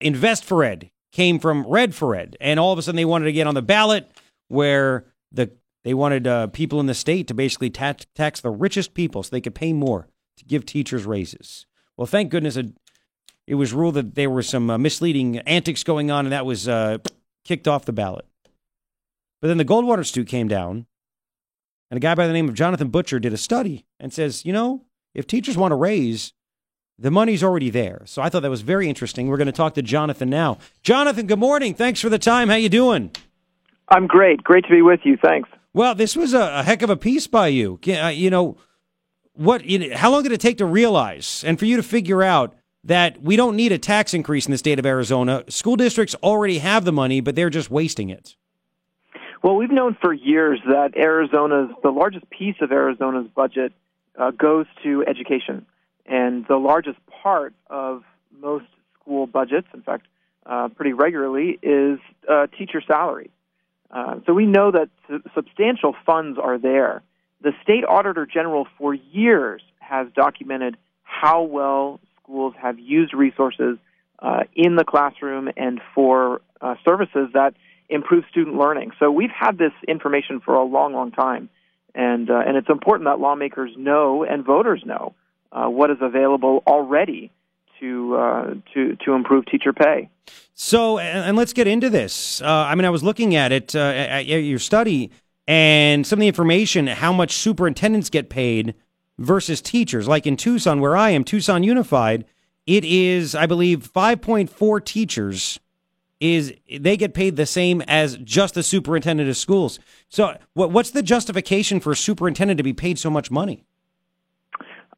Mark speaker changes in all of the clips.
Speaker 1: Invest for Ed came from Red for Ed, and all of a sudden they wanted to get on the ballot where the they wanted uh, people in the state to basically tax, tax the richest people so they could pay more to give teachers raises. Well, thank goodness it, it was ruled that there were some uh, misleading antics going on, and that was uh, kicked off the ballot. But then the Goldwater Institute came down, and a guy by the name of Jonathan Butcher did a study and says, you know, if teachers want to raise, the money's already there. So I thought that was very interesting. We're going to talk to Jonathan now. Jonathan, good morning. Thanks for the time. How you doing?
Speaker 2: I'm great. Great to be with you. Thanks.
Speaker 1: Well, this was a, heck of a piece by you. Uh, you know, what? You know, how long did it take to realize and for you to figure out that we don't need a tax increase in the state of Arizona? School districts already have the money, but they're just wasting it.
Speaker 2: Well, we've known for years that Arizona's the largest piece of Arizona's budget uh, goes to education, and the largest part of most school budgets, in fact, uh, pretty regularly, is uh, teacher salary. Uh, so we know that su- substantial funds are there. The state auditor general for years has documented how well schools have used resources uh, in the classroom and for uh, services that improve student learning. So we've had this information for a long, long time, and uh, and it's important that lawmakers know and voters know uh, what is available already to uh, to to improve teacher pay.
Speaker 1: So, and, let's get into this. Uh, I mean, I was looking at it, uh, at your study, and some of the information, how much superintendents get paid versus teachers. Like in Tucson, where I am, Tucson Unified, it is, I believe, 5.4 teachers is they get paid the same as just the superintendent of schools. So, what, what's the justification for a superintendent to be paid so much money?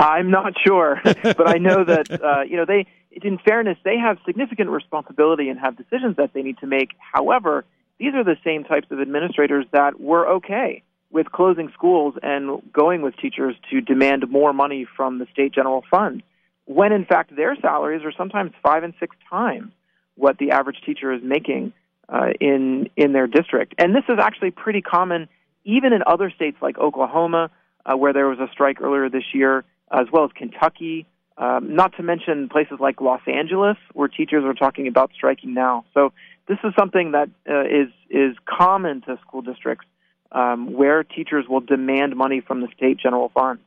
Speaker 2: I'm not sure, but I know that uh, you know they. In fairness, they have significant responsibility and have decisions that they need to make. However, these are the same types of administrators that were okay with closing schools and going with teachers to demand more money from the state general fund, when in fact their salaries are sometimes five and six times what the average teacher is making uh, in in their district. And this is actually pretty common even in other states like Oklahoma, uh, where there was a strike earlier this year, as well as Kentucky. Um, not to mention places like Los Angeles, where teachers are talking about striking now. So this is something that uh, is is common to school districts, um, where teachers will demand money from the state general fund.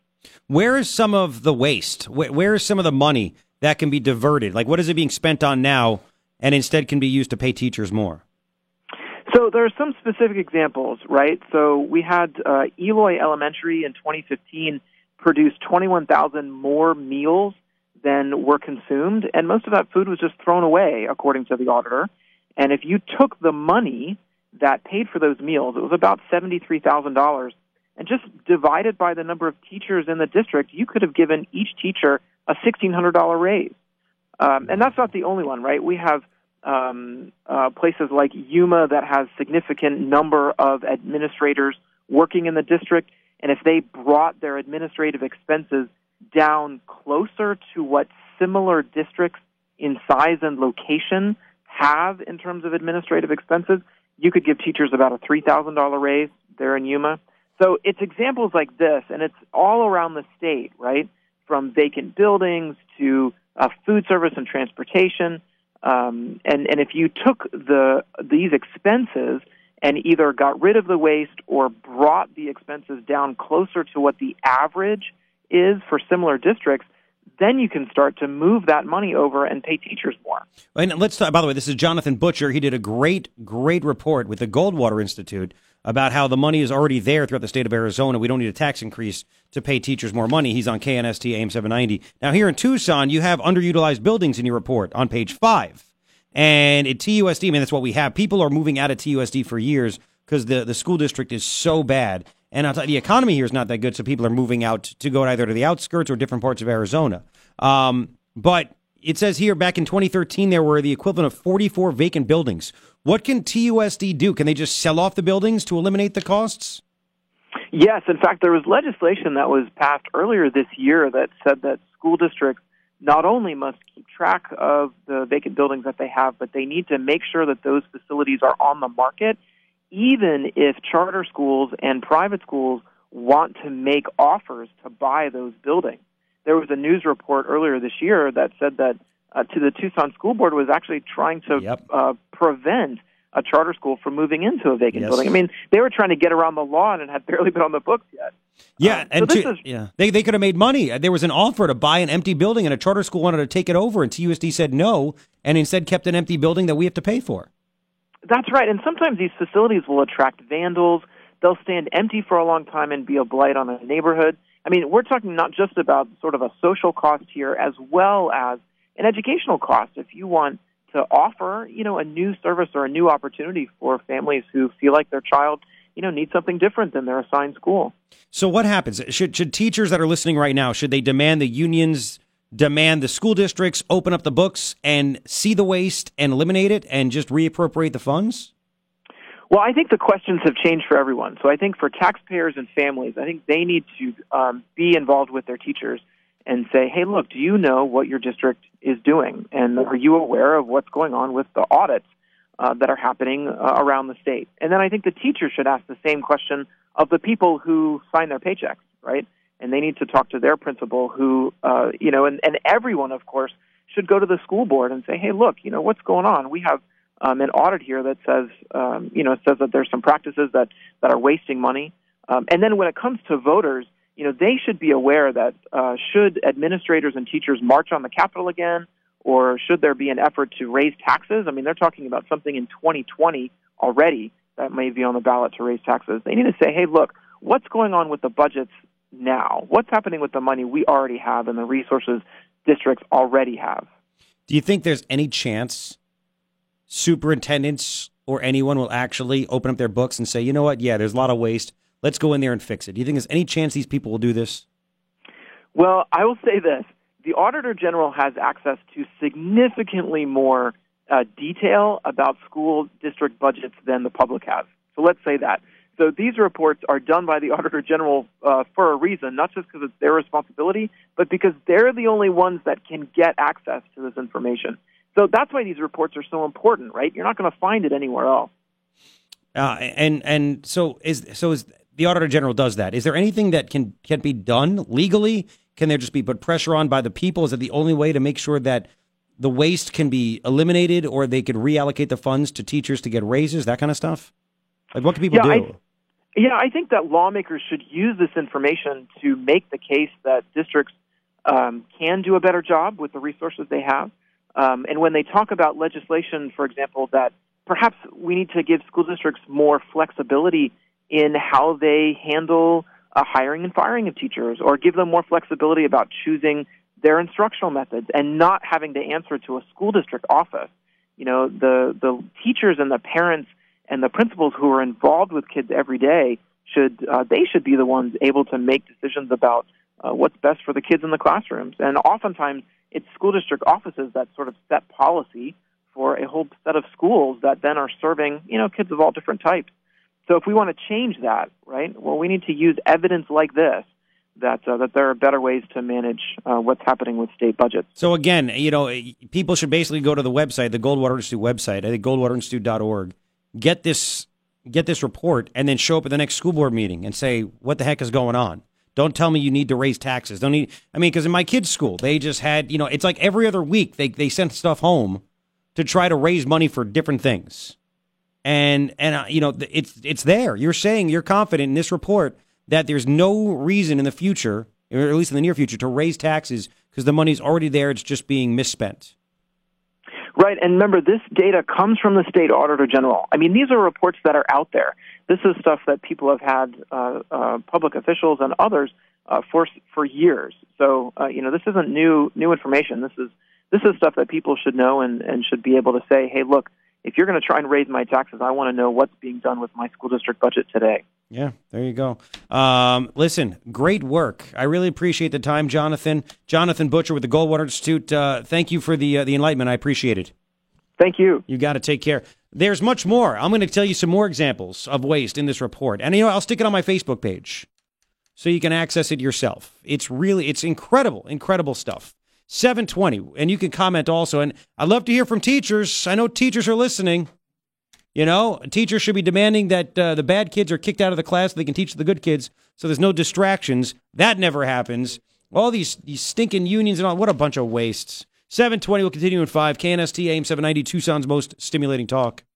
Speaker 1: Where is some of the waste? where is some of the money that can be diverted? Like, what is it being spent on now and instead can be used to pay teachers more?
Speaker 2: So there are some specific examples, right? So we had uh, Eloy Elementary in 2015 produce 21,000 more meals than were consumed, and most of that food was just thrown away, according to the auditor. And if you took the money that paid for those meals, it was about $73,000, and just divided by the number of teachers in the district, you could have given each teacher a $1,600 raise. Um, and that's not the only one, right? We have um, uh, places like Yuma that has significant number of administrators working in the district, and if they brought their administrative expenses down closer to what similar districts in size and location have in terms of administrative expenses, you could give teachers about a $3,000 raise there in Yuma. So it's examples like this, and it's all around the state, right? From vacant buildings to uh, food service and transportation. Um, and, and if you took the, these expenses and either got rid of the waste or brought the expenses down closer to what the average is for similar districts, then you can start to move that money over and pay teachers more.
Speaker 1: And let's talk, by the way, this is Jonathan Butcher. He did a great, great report with the Goldwater Institute about how the money is already there throughout the state of Arizona. We don't need a tax increase to pay teachers more money. He's on KNST AM 790. Now, here in Tucson, you have underutilized buildings in your report on page five. And at TUSD, I mean, that's what we have. People are moving out of TUSD for years because the, the school district is so bad. And the economy here is not that good, so people are moving out to go either to the outskirts or different parts of Arizona. Um, but it says here back in 2013, there were the equivalent of 44 vacant buildings. What can TUSD do? Can they just sell off the buildings to eliminate the costs?
Speaker 2: Yes. In fact, there was legislation that was passed earlier this year that said that school districts not only must track of the vacant buildings that they have, but they need to make sure that those facilities are on the market, even if charter schools and private schools want to make offers to buy those buildings. There was a news report earlier this year that said that uh, to the Tucson School Board was actually trying to
Speaker 1: Yep.
Speaker 2: uh, prevent a charter school from moving into a vacant
Speaker 1: Yes.
Speaker 2: building. I mean, they were trying to get around the law and had barely been on the books yet.
Speaker 1: Yeah,
Speaker 2: Um,
Speaker 1: and
Speaker 2: so
Speaker 1: to-
Speaker 2: is-
Speaker 1: yeah, they they could have made money. There was an offer to buy an empty building, and a charter school wanted to take it over, and TUSD said no, and instead kept an empty building that we have to pay for.
Speaker 2: That's right. And sometimes these facilities will attract vandals. They'll stand empty for a long time and be a blight on a neighborhood. I mean, we're talking not just about sort of a social cost here as well as an educational cost. If you want to offer, you know, a new service or a new opportunity for families who feel like their child, you know, needs something different than their assigned school.
Speaker 1: So what happens? Should should teachers that are listening right now should they demand the unions demand the school districts open up the books and see the waste and eliminate it and just reappropriate the funds?
Speaker 2: Well, I think the questions have changed for everyone. So I think for taxpayers and families, I think they need to um, be involved with their teachers and say, hey, look, do you know what your district is doing? And are you aware of what's going on with the audits uh, that are happening uh, around the state? And then I think the teachers should ask the same question of the people who sign their paychecks, right? And they need to talk to their principal who, uh, you know, and, and everyone, of course, should go to the school board and say, hey, look, you know, what's going on? We have um, an audit here that says, um, you know, says that there's some practices that, that are wasting money. Um, and then when it comes to voters, you know, they should be aware that uh, should administrators and teachers march on the Capitol again, or should there be an effort to raise taxes? I mean, they're talking about something in 2020 already that may be on the ballot to raise taxes. They need to say, hey, look, what's going on with the budgets now? What's happening with the money we already have and the resources districts already have?
Speaker 1: Do you think there's any chance superintendents or anyone will actually open up their books and say, you know what, yeah, there's a lot of waste. Let's go in there and fix it. Do you think there's any chance these people will do this?
Speaker 2: Well, I will say this. The Auditor General has access to significantly more uh, detail about school district budgets than the public has. So let's say that. So these reports are done by the Auditor General uh, for a reason, not just because it's their responsibility, but because they're the only ones that can get access to this information. So that's why these reports are so important, right? You're not going to find it anywhere else.
Speaker 1: Uh, and and so is so is the auditor general does that. Is there anything that can can be done legally? Can there just be put pressure on by the people? Is it the only way to make sure that the waste can be eliminated, or they could reallocate the funds to teachers to get raises, that kind of stuff? Like, what can people
Speaker 2: Yeah,
Speaker 1: do?
Speaker 2: Yeah, I think that lawmakers should use this information to make the case that districts um, can do a better job with the resources they have. Um, and when they talk about legislation, for example, that perhaps we need to give school districts more flexibility in how they handle uh, hiring and firing of teachers, or give them more flexibility about choosing their instructional methods and not having to answer to a school district office. You know, the the teachers and the parents and the principals who are involved with kids every day should uh, they should be the ones able to make decisions about uh, what's best for the kids in the classrooms. And oftentimes, it's school district offices that sort of set policy for a whole set of schools that then are serving you know kids of all different types. So if we want to change that, right, well, we need to use evidence like this that uh, that there are better ways to manage uh, what's happening with state budgets.
Speaker 1: So again, you know, people should basically go to the website, the Goldwater Institute website, I think goldwaterinstitute.org, get this get this report, and then show up at the next school board meeting and say, "What the heck is going on?" Don't tell me you need to raise taxes. Don't need. I mean, because in my kids' school, they just had, you know, it's like every other week they they sent stuff home to try to raise money for different things, and and uh, you know, it's it's there. You're saying you're confident in this report that there's no reason in the future, or at least in the near future, to raise taxes because the money's already there. It's just being misspent.
Speaker 2: Right, and remember, this data comes from the state auditor general. I mean, these are reports that are out there. This is stuff that people have had, uh, uh, public officials and others, uh, for for years. So, uh, you know, this isn't new new information. This is this is stuff that people should know and, and should be able to say, hey, look, if you're going to try and raise my taxes, I want to know what's being done with my school district budget today.
Speaker 1: Yeah, there you go. Um, listen, great work. I really appreciate the time, Jonathan. Jonathan Butcher with the Goldwater Institute. Uh, thank you for the uh, the enlightenment. I appreciate it.
Speaker 2: Thank you.
Speaker 1: You got to take care. There's much more. I'm going to tell you some more examples of waste in this report, and you know I'll stick it on my Facebook page so you can access it yourself. It's really it's incredible, incredible stuff. 720, and you can comment also. And I'd love to hear from teachers. I know teachers are listening. You know, teachers should be demanding that uh, the bad kids are kicked out of the class so they can teach the good kids so there's no distractions. That never happens. All these, these stinking unions and all, what a bunch of wastes. 720 will continue in 5. KNST AM 790, Tucson's most stimulating talk.